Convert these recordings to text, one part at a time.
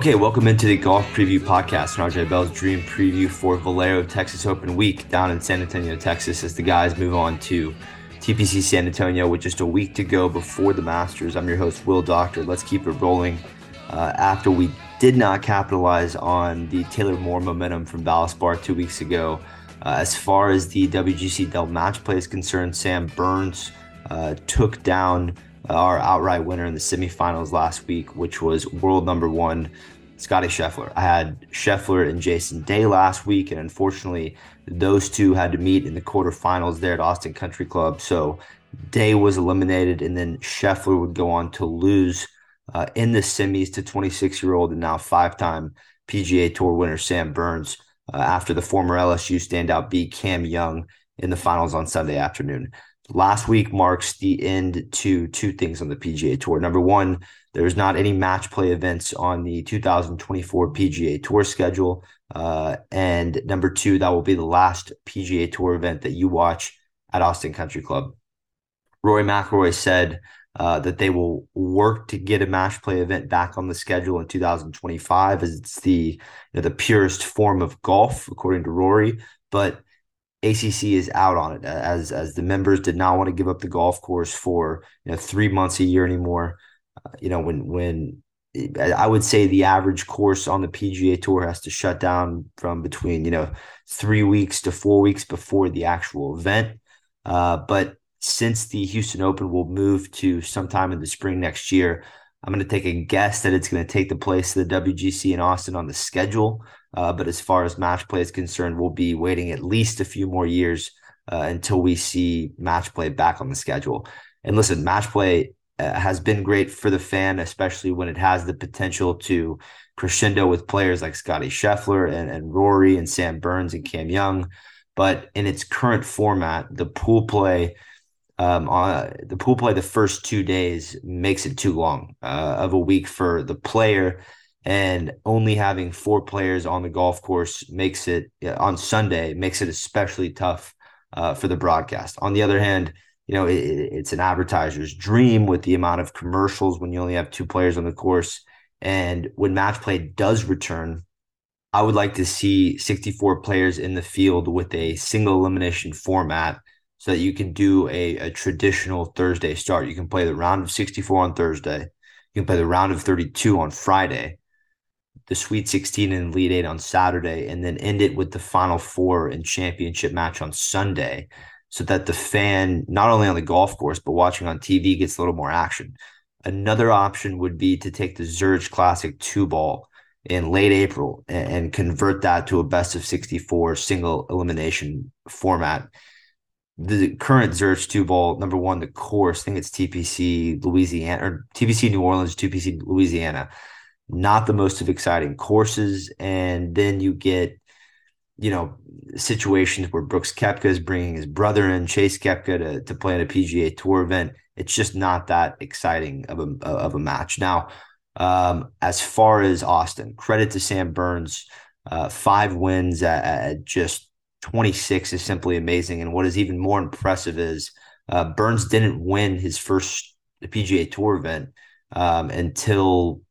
Okay, welcome into the Golf Preview Podcast, RJ Bell's dream preview for Valero Texas Open Week down in San Antonio, Texas, as the guys move on to TPC San Antonio with just a week to go before the Masters. I'm your host, Will Doctor. Let's keep it rolling. Uh, after we did not capitalize on the Taylor Moore momentum from Valspar two weeks ago, uh, as far as the WGC Dell match play is concerned, Sam Burns uh, took down our outright winner in the semifinals last week, which was world number one, Scotty Scheffler. I had Scheffler and Jason Day last week, and unfortunately, those two had to meet in the quarterfinals there at Austin Country Club. So Day was eliminated, and then Scheffler would go on to lose uh, in the semis to 26 year old and now five time PGA Tour winner Sam Burns uh, after the former LSU standout beat Cam Young in the finals on Sunday afternoon. Last week marks the end to two things on the PGA Tour. Number one, there's not any match play events on the 2024 PGA Tour schedule. Uh, and number two, that will be the last PGA Tour event that you watch at Austin Country Club. Rory McIlroy said uh, that they will work to get a match play event back on the schedule in 2025, as it's the you know, the purest form of golf, according to Rory. But ACC is out on it as as the members did not want to give up the golf course for you know three months a year anymore. Uh, you know when when I would say the average course on the PGA Tour has to shut down from between you know three weeks to four weeks before the actual event. Uh, but since the Houston Open will move to sometime in the spring next year, I'm going to take a guess that it's going to take the place of the WGC in Austin on the schedule. Uh, but as far as match play is concerned, we'll be waiting at least a few more years uh, until we see match play back on the schedule. And listen, match play uh, has been great for the fan, especially when it has the potential to crescendo with players like Scotty Scheffler and, and Rory and Sam Burns and Cam Young. But in its current format, the pool play, um, on the pool play the first two days makes it too long uh, of a week for the player and only having four players on the golf course makes it on Sunday makes it especially tough uh, for the broadcast. On the other hand, you know it, it's an advertiser's dream with the amount of commercials when you only have two players on the course, and when match play does return. I would like to see 64 players in the field with a single elimination format so that you can do a, a traditional Thursday start. You can play the round of 64 on Thursday. You can play the round of 32 on Friday the Sweet 16 and Elite Eight on Saturday, and then end it with the Final Four and championship match on Sunday, so that the fan, not only on the golf course, but watching on TV, gets a little more action. Another option would be to take the Zurich Classic two ball in late April and, convert that to a best of 64 single elimination format. The current Zurich two ball, number one, the course, I think it's TPC Louisiana or TPC New Orleans, TPC Louisiana not the most of exciting courses. And then you get, you know, situations where Brooks Koepka is bringing his brother in, Chase Koepka, to, to play in a PGA Tour event. It's just not that exciting of a, of a match. Now, um, as far as Austin, credit to Sam Burns. Uh, five wins at, at, just 26 is simply amazing. And what is even more impressive is uh, Burns didn't win his first PGA Tour event um, until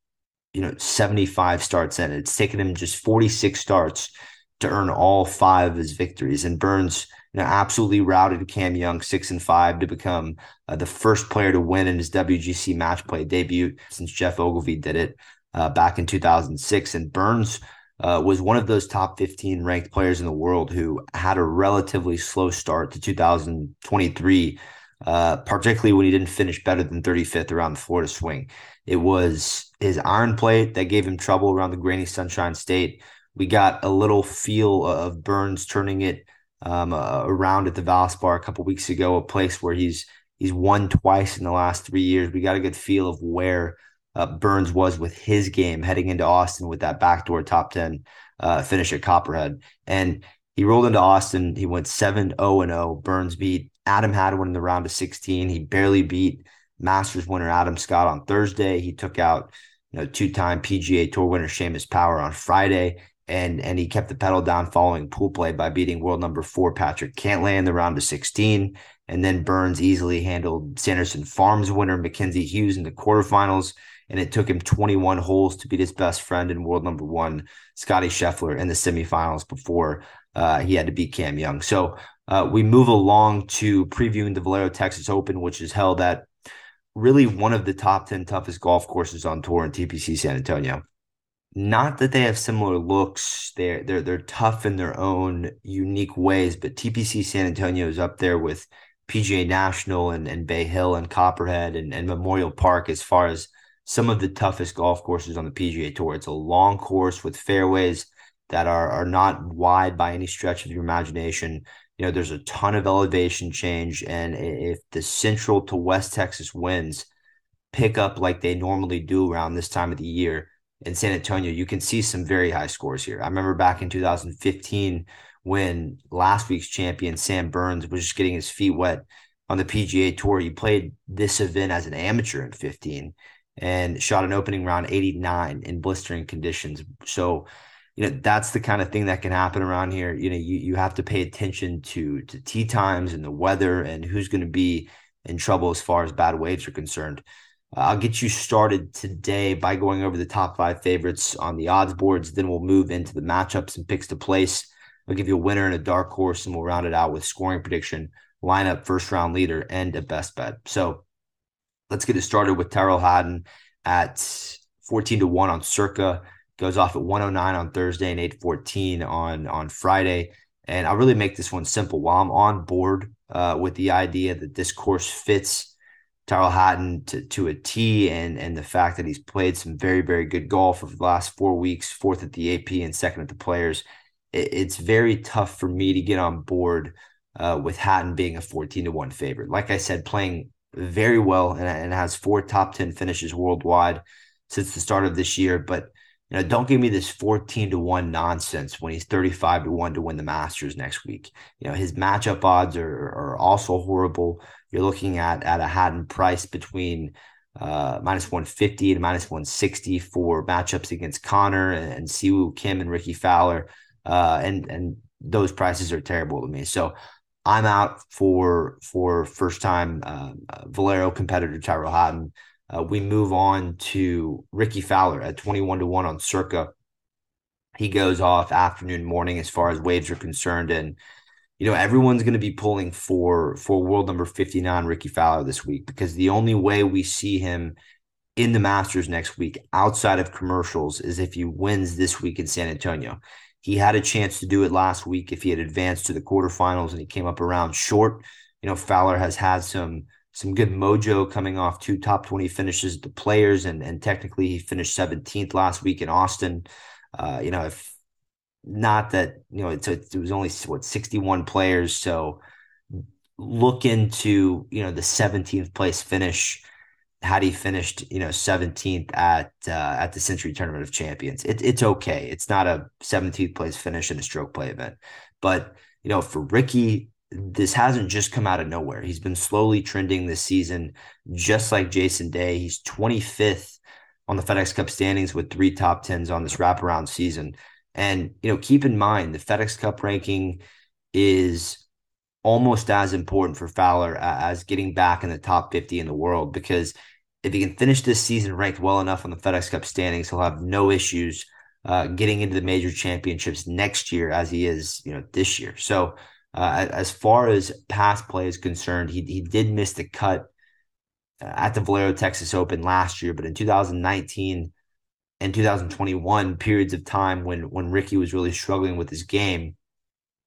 you know 75 starts in. It's taken him just 46 starts to earn all five of his victories. And Burns, you know, absolutely routed Cam Young six and five to become uh, the first player to win in his WGC match play debut since Geoff Ogilvy did it uh, back in 2006. And Burns uh, was one of those top 15 ranked players in the world who had a relatively slow start to 2023 uh, particularly when he didn't finish better than 35th around the Florida swing. It was his iron play that gave him trouble around the grainy Sunshine State. We got a little feel of Burns turning it um, uh, around at the Valspar a couple weeks ago, a place where he's he's won twice in the last three years. We got a good feel of where uh, Burns was with his game heading into Austin with that backdoor top 10 uh, finish at Copperhead. And he rolled into Austin. He went 7 0 0. Burns beat Adam Hadwin in the round of 16. He barely beat Masters winner Adam Scott on Thursday. He took out you know two-time PGA Tour winner Seamus Power on Friday, and and he kept the pedal down following pool play by beating world number four Patrick Cantlay in the round of 16. And then Burns easily handled Sanderson Farms winner Mackenzie Hughes in the quarterfinals and it took him 21 holes to beat his best friend and world number one, Scotty Scheffler, in the semifinals before uh, he had to beat Cam Young. So uh, we move along to previewing the Valero Texas Open, which is held at really one of the top 10 toughest golf courses on tour in TPC San Antonio. Not that they have similar looks, they're, they're, they're tough in their own unique ways, but TPC San Antonio is up there with PGA National and, and Bay Hill and Copperhead and, and Memorial Park as far as some of the toughest golf courses on the PGA Tour. It's a long course with fairways that are, are not wide by any stretch of your imagination. You know, there's a ton of elevation change. And if the central to West Texas winds pick up like they normally do around this time of the year in San Antonio, you can see some very high scores here. I remember back in 2015 when last week's champion Sam Burns was just getting his feet wet on the PGA Tour. He played this event as an amateur in 15 and shot an opening round 89 in blistering conditions. So, you know, that's the kind of thing that can happen around here. You know, you, you have to pay attention to to tee times and the weather and who's going to be in trouble as far as bad waves are concerned. Uh, I'll get you started today by going over the top five favorites on the odds boards. Then we'll move into the matchups and picks to place. I'll give you a winner and a dark horse, and we'll round it out with scoring prediction, lineup, first round leader, and a best bet. So let's get it started with Tyrrell Hatton at 14 to 1 on Circa. Goes off at 109 on Thursday and 814 on, on Friday. And I'll really make this one simple. While I'm on board uh, with the idea that this course fits Tyrrell Hatton to, to a T and, and the fact that he's played some very, very good golf over the last four weeks, fourth at the AP and second at the players, it, it's very tough for me to get on board uh, with Hatton being a 14 to 1 favorite. Like I said, playing very well and, and has four top 10 finishes worldwide since the start of this year. But you know, don't give me this 14 to 1 nonsense when he's 35 to 1 to win the Masters next week. You know, his matchup odds are, are also horrible. You're looking at at a Hatton price between uh, minus 150 to minus 160 for matchups against Connor and, and Siwoo Kim and Rickie Fowler. Uh, and and those prices are terrible to me. So I'm out for for first time uh, Valero competitor Tyrrell Hatton. Uh, we move on to Rickie Fowler at 21 to 1 on Circa. He goes off afternoon, morning as far as waves are concerned. And, you know, everyone's going to be pulling for for world number 59, Rickie Fowler this week, because the only way we see him in the Masters next week outside of commercials is if he wins this week in San Antonio. He had a chance to do it last week if he had advanced to the quarterfinals and he came up around short. You know, Fowler has had some some good mojo coming off two top 20 finishes the players and and technically he finished 17th last week in Austin. Uh, you know, if not that, you know, it's a, it was only what 61 players, so look into, you know, the 17th place finish had he finished, you know, 17th at uh, at the Sentry Tournament of Champions. It, it's okay. It's not a 17th place finish in a stroke play event. But, you know, for Rickie, this hasn't just come out of nowhere. He's been slowly trending this season, just like Jason Day. He's 25th on the FedEx Cup standings with three top tens on this wraparound season. And, you know, keep in mind the FedEx Cup ranking is almost as important for Fowler as getting back in the top 50 in the world because if he can finish this season ranked well enough on the FedEx Cup standings, he'll have no issues uh, getting into the major championships next year as he is, you know, this year. So uh, as far as past play is concerned, he he did miss the cut uh, at the Valero Texas Open last year, but in 2019 and 2021 periods of time when when Rickie was really struggling with his game,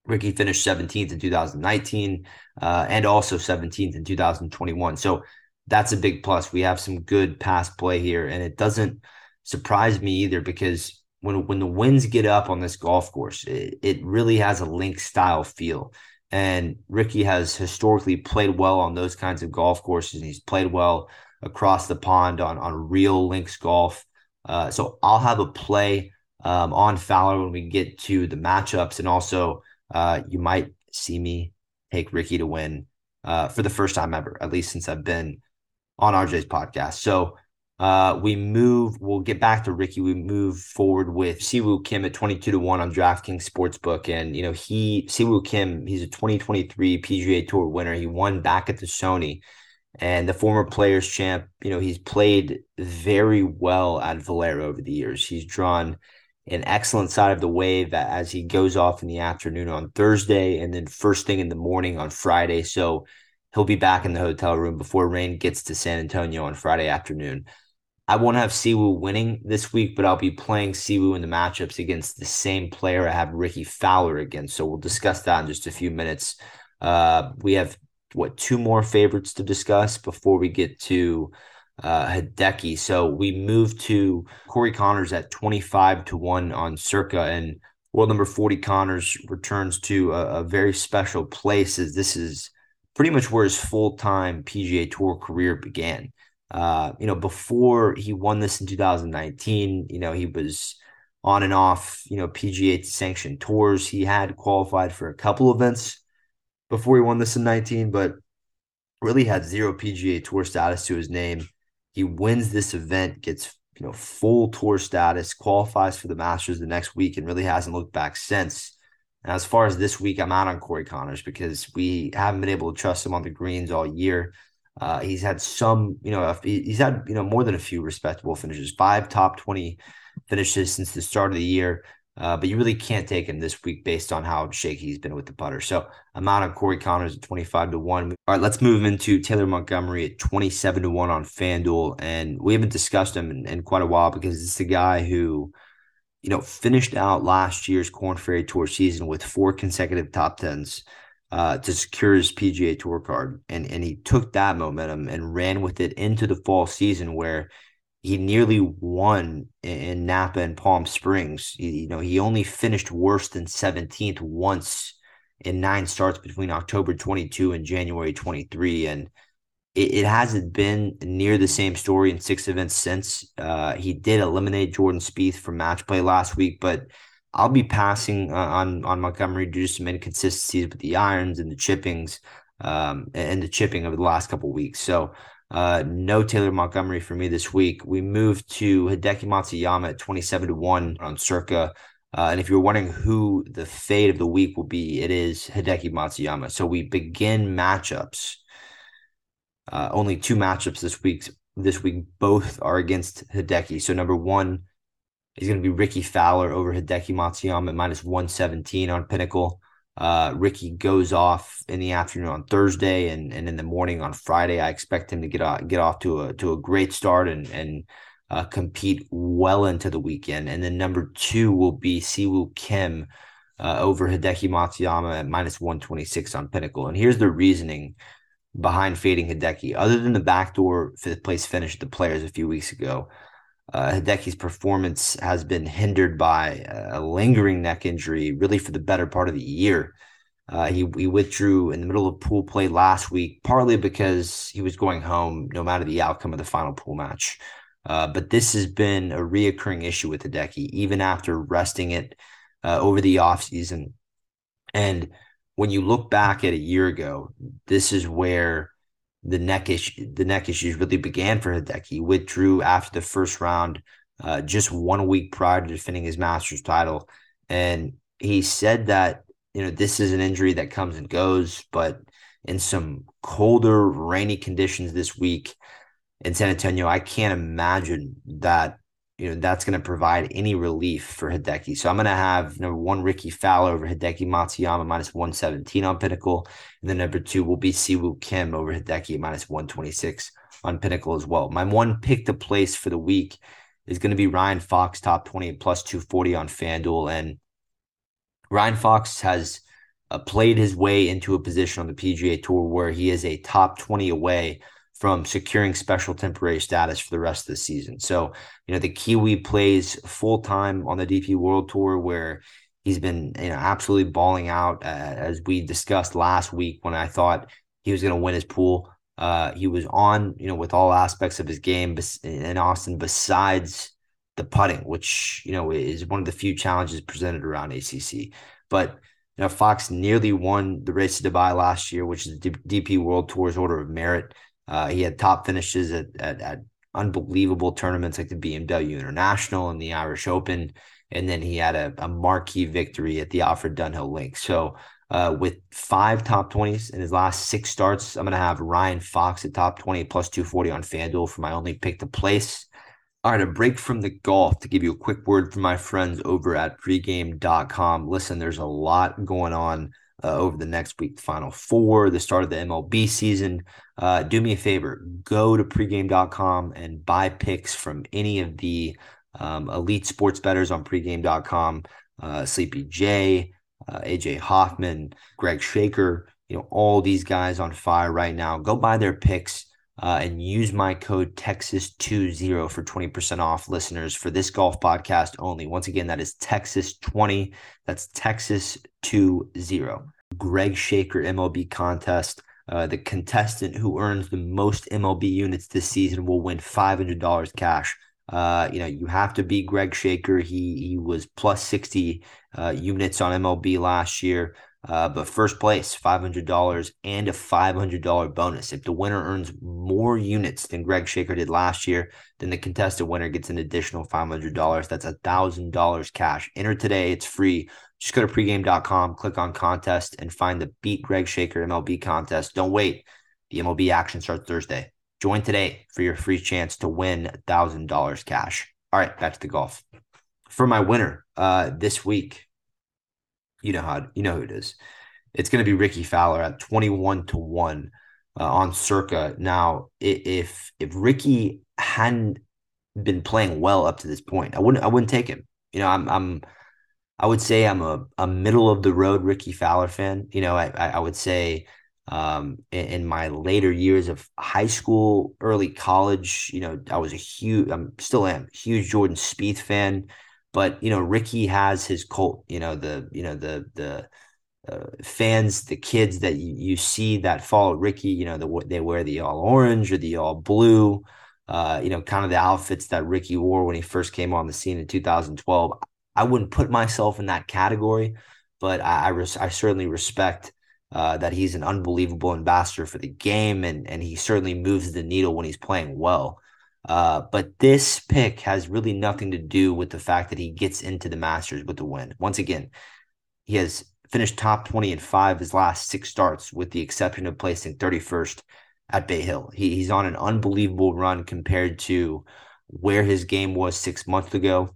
Rickie finished 17th in 2019 uh, and also 17th in 2021. So that's a big plus. We have some good pass play here, and it doesn't surprise me either because when when the winds get up on this golf course, it, it really has a link style feel. And Rickie has historically played well on those kinds of golf courses, and he's played well across the pond on on real links golf. Uh, so I'll have a play um, on Fowler when we get to the matchups, and also uh, you might see me take Rickie to win uh, for the first time ever, at least since I've been on RJ's podcast. So uh, we move, we'll get back to Rickie. We move forward with Siwoo Kim at 22 to 1 on DraftKings Sportsbook. And, you know, he, Siwoo Kim, he's a 2023 PGA Tour winner. He won back at the Sony And the former players champ, you know, he's played very well at Valero over the years. He's drawn an excellent side of the wave as he goes off in the afternoon on Thursday and then first thing in the morning on Friday. So he'll be back in the hotel room before rain gets to San Antonio on Friday afternoon. I won't have Siwoo winning this week, but I'll be playing Siwoo in the matchups against the same player I have Rickie Fowler against. So we'll discuss that in just a few minutes. Uh, we have what two more favorites to discuss before we get to uh, Hideki. So we move to Corey Conners at 25 to 1 on Circa. And world number 40 Conners returns to a, a very special place as this is pretty much where his full time PGA Tour career began. Uh, you know, before he won this in 2019, you know, he was on and off, you know, PGA sanctioned tours. He had qualified for a couple events before he won this in 19, but really had zero PGA Tour status to his name. He wins this event, gets you know full tour status, qualifies for the Masters the next week, and really hasn't looked back since. And as far as this week, I'm out on Corey Conners because we haven't been able to trust him on the greens all year. Uh, he's had some, you know, he's had you know more than a few respectable finishes, five top twenty finishes since the start of the year. Uh, but you really can't take him this week based on how shaky he's been with the putter. So I'm out on Corey Conners at 25 to 1. All right, let's move into Taylor Montgomery at 27 to 1 on FanDuel. And we haven't discussed him in, in quite a while because it's the guy who, you know, finished out last year's Korn Ferry Tour season with four consecutive top tens. Uh, to secure his PGA Tour card, and and he took that momentum and ran with it into the fall season, where he nearly won in Napa and Palm Springs. You know, he only finished worse than 17th once in nine starts between October 22 and January 23. And it, it hasn't been near the same story in six events since. Uh, he did eliminate Jordan Spieth from match play last week, but I'll be passing on on Montgomery due to some inconsistencies with the irons and the chippings um, and the chipping over the last couple weeks. So uh, no Taylor Montgomery for me this week. We moved to Hideki Matsuyama at 27 to 1 on circa. Uh, and if you're wondering who the fade of the week will be, it is Hideki Matsuyama. So we begin matchups. Uh, only two matchups this week. This week, both are against Hideki. So number one is going to be Rickie Fowler over Hideki Matsuyama at minus 117 on Pinnacle. Uh, Rickie goes off in the afternoon on Thursday, and, and in the morning on Friday. I expect him to get off, get off to a to a great start and and uh, compete well into the weekend. And then number two will be Siwoo Kim uh, over Hideki Matsuyama at minus one twenty six on Pinnacle. And here's the reasoning behind fading Hideki. Other than the backdoor fifth place finish at the Players a few weeks ago, uh, Hideki's performance has been hindered by a lingering neck injury, really for the better part of the year. Uh, he, he withdrew in the middle of pool play last week, partly because he was going home no matter the outcome of the final pool match. Uh, but this has been a reoccurring issue with Hideki, even after resting it uh, over the offseason. And when you look back at a year ago, this is where the neck issue the neck issues really began for Hideki. He withdrew after the first round, uh, just one week prior to defending his Masters title, and he said that you know this is an injury that comes and goes, but in some colder, rainy conditions this week in San Antonio, I can't imagine that you know that's going to provide any relief for Hideki. So I'm going to have number one Rickie Fowler over Hideki Matsuyama minus 117 on Pinnacle, and then number two will be Siwoo Kim over Hideki minus 126 on Pinnacle as well. My one pick to place for the week is going to be Ryan Fox top 20 plus 240 on FanDuel, and Ryan Fox has uh, played his way into a position on the PGA Tour where he is a top 20 away from securing special temporary status for the rest of the season. So, you know, the Kiwi plays full time on the DP World Tour where he's been, you know, absolutely balling out uh, as we discussed last week when I thought he was going to win his pool. Uh, he was on, you know, with all aspects of his game in Austin besides the putting, which, you know, is one of the few challenges presented around ACC. But, you know, Fox nearly won the race to Dubai last year, which is the DP World Tour's Order of Merit. Uh, he had top finishes at, at, at unbelievable tournaments like the BMW International and the Irish Open, and then he had a, a marquee victory at the Alfred Dunhill Link. So Uh, with five top 20s in his last six starts, I'm going to have Ryan Fox at top 20 plus 240 on FanDuel for my only pick to place. All right, a break from the golf to give you a quick word from my friends over at pregame.com. Listen, there's a lot going on uh, over the next week, the final four, the start of the MLB season. Uh, do me a favor, go to pregame.com and buy picks from any of the um, elite sports bettors on pregame.com. Uh, Sleepy J, uh, AJ Hoffman, Greg Shaker, you know, all these guys on fire right now. Go buy their picks. Uh, and use my code Texas20 for 20% off listeners for this golf podcast only. Once again, that is Texas20. That's Texas20. Greg Shaker MLB contest. Uh, the contestant who earns the most MLB units this season will win $500 cash. Uh, you know, you have to be Greg Shaker. He he was plus 60 uh, units on MLB last year. Uh, but first place, $500 and a $500 bonus. If the winner earns more units than Greg Shaker did last year, then the contested winner gets an additional $500. That's $1,000 cash. Enter today. It's free. Just go to pregame.com, click on contest, and find the Beat Greg Shaker MLB contest. Don't wait. The MLB action starts Thursday. Join today for your free chance to win $1,000 cash. All right, back to the golf. For my winner uh, this week, you know how you know who it is. It's going to be Rickie Fowler at twenty one to one uh, on Circa. Now, if if Rickie hadn't been playing well up to this point, I wouldn't I wouldn't take him. You know, I'm I'm I would say I'm a, a middle of the road Rickie Fowler fan. You know, I I would say um, in, in, my later years of high school, early college, you know, I was a huge, I'm still am huge Jordan Spieth fan but you know Rickie has his cult you know the you know the the uh, fans the kids that you, you see that follow Rickie you know the, they wear the all orange or the all blue uh, you know kind of the outfits that Rickie wore when he first came on the scene in 2012 I wouldn't put myself in that category but I I, res- I certainly respect uh, that he's an unbelievable ambassador for the game and and he certainly moves the needle when he's playing well uh, but this pick has really nothing to do with the fact that he gets into the Masters with the win. Once again, he has finished top 20 in five his last six starts, with the exception of placing 31st at Bay Hill. He, he's on an unbelievable run compared to where his game was six months ago.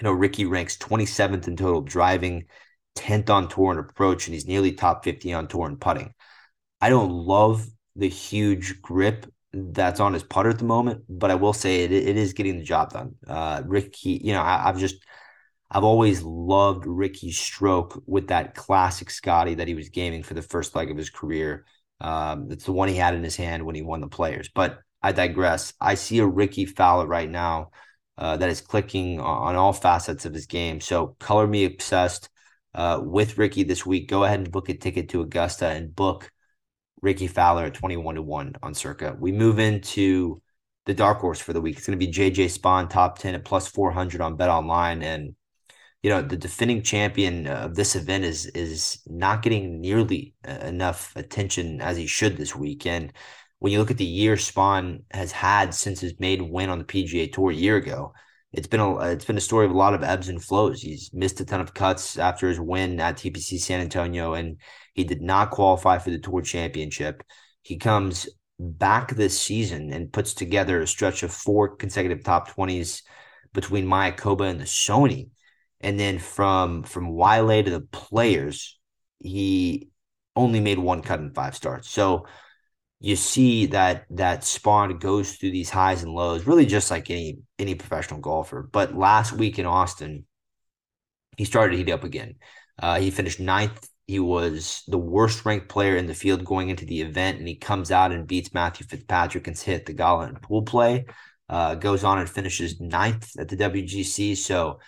You know, Rickie ranks 27th in total driving, 10th on tour and approach, and he's nearly top 50 on tour and putting. I don't love the huge grip that's on his putter at the moment, but I will say it, it is getting the job done. Uh, Rickie, you know, I, I've just I've always loved Rickie's stroke with that classic Scotty that he was gaming for the first leg of his career. Um, it's the one he had in his hand when he won the players. But I digress. I see a Rickie Fowler right now uh, that is clicking on all facets of his game. So color me obsessed uh, with Rickie this week. Go ahead and book a ticket to Augusta and book Rickie Fowler at 21 to 1 on circa. We move into the dark horse for the week. It's going to be JJ Spaun top 10 at plus 400 on Bet Online and you know the defending champion of this event is is not getting nearly uh, enough attention as he should this week and when you look at the year Spaun has had since his made win on the PGA Tour a year ago it's been a it's been a story of a lot of ebbs and flows. He's missed a ton of cuts after his win at TPC San Antonio, and he did not qualify for the Tour Championship. He comes back this season and puts together a stretch of four consecutive top twenties between Mayakoba and the Sony, and then from from Waialae to the Players, he only made one cut in five starts. So you see that that Spaun goes through these highs and lows, really just like any any professional golfer. But last week in Austin, he started to heat up again. Uh, he finished ninth. He was the worst ranked player in the field going into the event, and he comes out and beats Matthew Fitzpatrick and hit the gala and pool play. Uh, goes on and finishes ninth at the WGC. So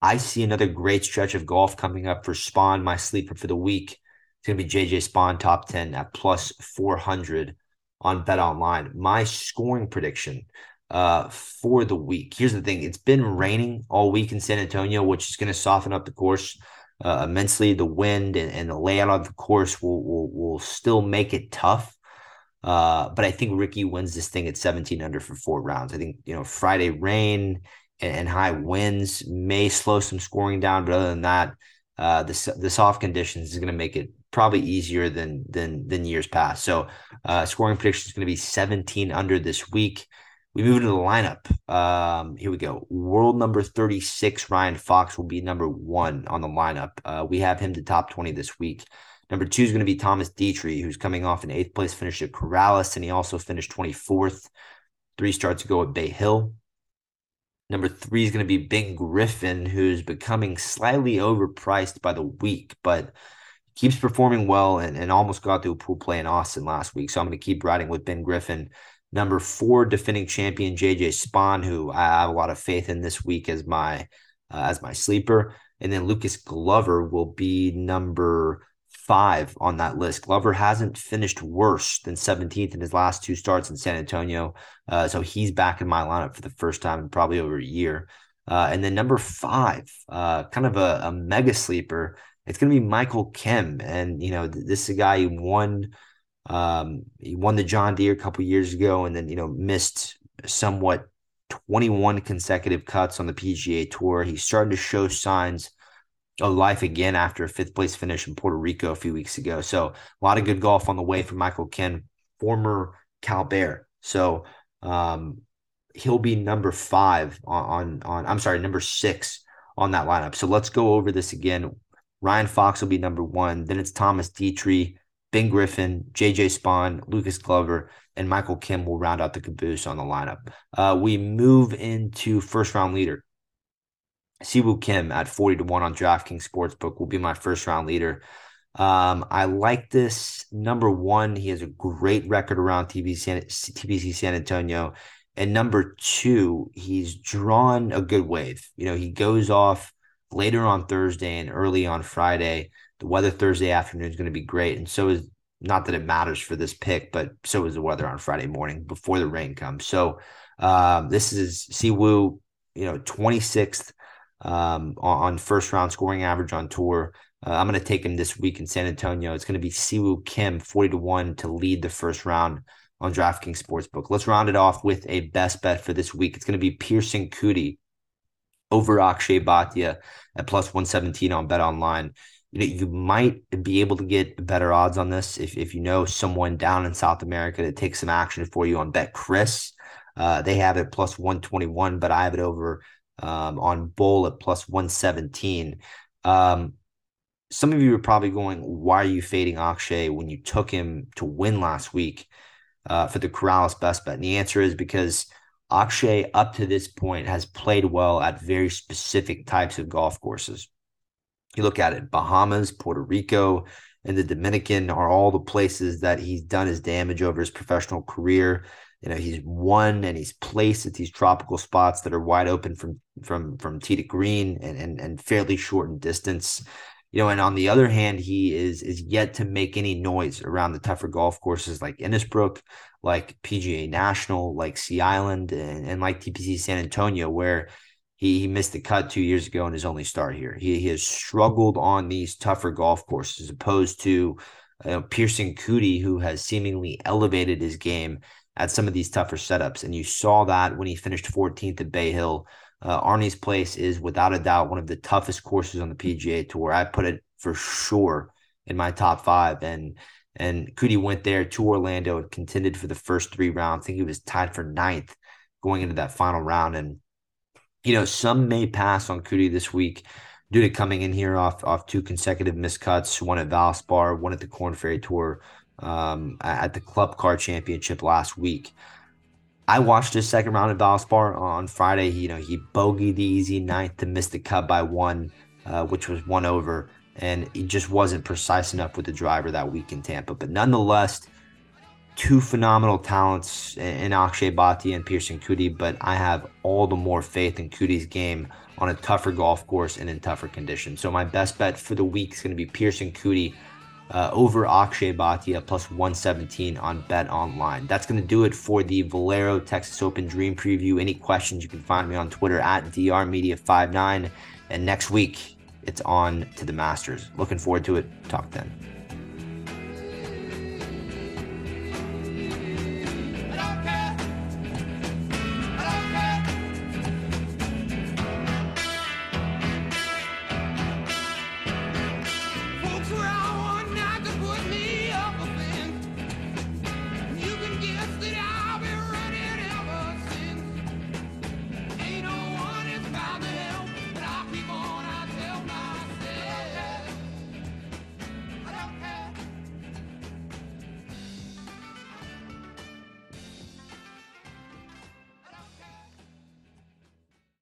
I see another great stretch of golf coming up for Spaun. my sleeper for the week. Going to be JJ Spaun top 10 at plus 400 on Bet Online. My scoring prediction uh, for the week. Here's the thing it's been raining all week in San Antonio, which is going to soften up the course uh, immensely. The wind and, and, the layout of the course will, will, will still make it tough. Uh, but I think Rickie wins this thing at 17 under for four rounds. I think, you know, Friday rain and, and high winds may slow some scoring down. But other than that, uh, the the soft conditions is going to make it probably easier than than than years past. So, uh, scoring prediction is going to be 17 under this week. We move into the lineup. Um, here we go. World number 36, Ryan Fox will be number one on the lineup. Uh, we have him to top 20 this week. Number two is going to be Thomas Detry, who's coming off an eighth place finish at Corales, and he also finished 24th three starts ago at Bay Hill. Number three is going to be Ben Griffin, who's becoming slightly overpriced by the week, but keeps performing well and, and almost got to a pool play in Austin last week. So I'm going to keep riding with Ben Griffin. Number four, defending champion JJ Spaun, who I have a lot of faith in this week as my uh, as my sleeper. And then Lucas Glover will be number five on that list. Glover hasn't finished worse than 17th in his last two starts in San Antonio. Uh, so he's back in my lineup for the first time in probably over a year. Uh, and then number five, uh, kind of a, a mega sleeper, it's going to be Michael Kim. And, you know, this is a guy who won um, he won the John Deere a couple years ago and then, you know, missed somewhat 21 consecutive cuts on the PGA Tour. He's starting to show signs of life again after a fifth place finish in Puerto Rico a few weeks ago. So a lot of good golf on the way for Michael Kim, former Cal Bear. So um, he'll be number five on, on, on I'm sorry, number six on that lineup. So let's go over this again. Ryan Fox will be number one. Then it's Thomas Detry, Ben Griffin, JJ Spaun, Lucas Glover, and Michael Kim will round out the caboose on the lineup. Uh, we move into first round leader. Siwoo Kim at 40 to 1 on DraftKings Sportsbook will be my first round leader. Um, I like this. Number one, he has a great record around TBC TPC San Antonio. And number two, he's drawn a good wave. You know, he goes off later on Thursday and early on Friday. The weather Thursday afternoon is going to be great, and so is not that it matters for this pick, but so is the weather on Friday morning before the rain comes. So um, this is Siwoo, you know, 26th um, on, on, first round scoring average on tour. Uh, I'm going to take him this week in San Antonio. It's going to be Siwoo Kim, 40 to 1 to lead the first round on DraftKings Sportsbook. Let's round it off with a best bet for this week. It's going to be Pierceson Coody over Akshay Bhatia at plus 117 on Bet Online you know, you might be able to get better odds on this if, if you know someone down in South America to take some action for you on Bet Kris. Uh, they have it plus 121, but I have it over um, on Bull at plus 117. Um, some of you are probably going, why are you fading Akshay when you took him to win last week uh, for the Corales best bet? And the answer is because Akshay, up to this point, has played well at very specific types of golf courses you look at it, Bahamas, Puerto Rico, and the Dominican are all the places that he's done his damage over his professional career. You know, he's won and he's placed at these tropical spots that are wide open from from from tee to green and and, and fairly short in distance. You know, and on the other hand, he is is yet to make any noise around the tougher golf courses like Innisbrook, like PGA National, like Sea Island, and, and like TPC San Antonio, where he, he missed the cut two years ago in his only start here. He, he has struggled on these tougher golf courses as opposed to uh, Pierceson Coody, who has seemingly elevated his game at some of these tougher setups. And you saw that when he finished 14th at Bay Hill. Uh, Arnie's Place is without a doubt one of the toughest courses on the PGA Tour. I put it for sure in my top five. And and Coody went there to Orlando and contended for the first three rounds. I think he was tied for ninth going into that final round. And you know, some may pass on Coody this week due to coming in here off off two consecutive miscuts, one at Valspar, one at the Korn Ferry Tour, um, at the Club Car Championship last week. I watched his second round at Valspar on Friday. You know, he bogeyed the easy ninth to miss the cut by one, uh, which was one over, and he just wasn't precise enough with the driver that week in Tampa. But nonetheless, two phenomenal talents in Akshay Bhatia and Pierceson Coody, but I have all the more faith in Coody's game on a tougher golf course and in tougher conditions. So my best bet for the week is going to be Pierceson Coody uh, over Akshay Bhatia plus 117 on Bet Online. That's going to do it for the Valero Texas Open Dream Preview. Any questions, you can find me on Twitter at drmedia59. And next week, it's on to the Masters. Looking forward to it. Talk then.